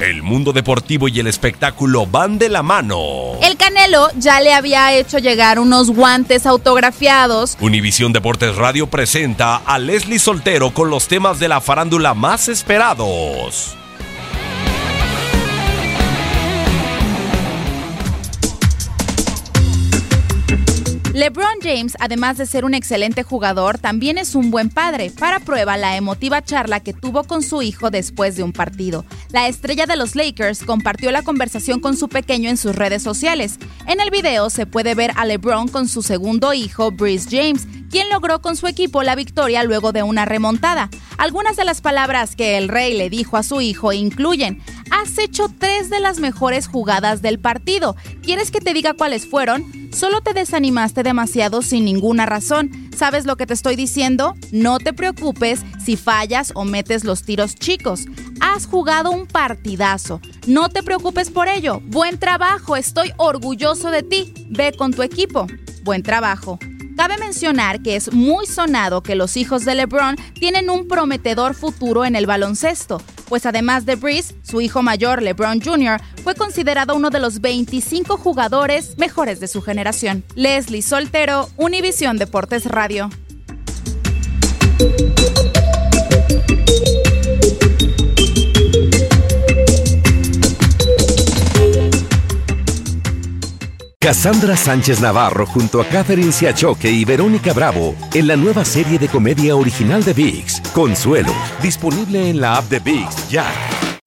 El mundo deportivo y el espectáculo van de la mano. El Canelo ya le había hecho llegar unos guantes autografiados. Univisión Deportes Radio presenta a Leslie Soltero con los temas de la farándula más esperados. LeBron James, además de ser un excelente jugador, también es un buen padre. Para prueba la emotiva charla que tuvo con su hijo después de un partido. La estrella de los Lakers compartió la conversación con su pequeño en sus redes sociales. En el video se puede ver a LeBron con su segundo hijo, Brice James, quien logró con su equipo la victoria luego de una remontada. Algunas de las palabras que el rey le dijo a su hijo incluyen, has hecho tres de las mejores jugadas del partido. ¿Quieres que te diga cuáles fueron? Solo te desanimaste demasiado sin ninguna razón. ¿Sabes lo que te estoy diciendo? No te preocupes si fallas o metes los tiros chicos. Has jugado un partidazo. No te preocupes por ello. Buen trabajo. Estoy orgulloso de ti. Ve con tu equipo. Buen trabajo. Cabe mencionar que es muy sonado que los hijos de LeBron tienen un prometedor futuro en el baloncesto, pues además de Breeze, su hijo mayor LeBron Jr. fue considerado uno de los 25 jugadores mejores de su generación. Leslie Soltero, Univisión Deportes Radio. Cassandra Sánchez Navarro junto a Catherine Siachoque y Verónica Bravo en la nueva serie de comedia original de VIX, Consuelo, disponible en la app de VIX ya.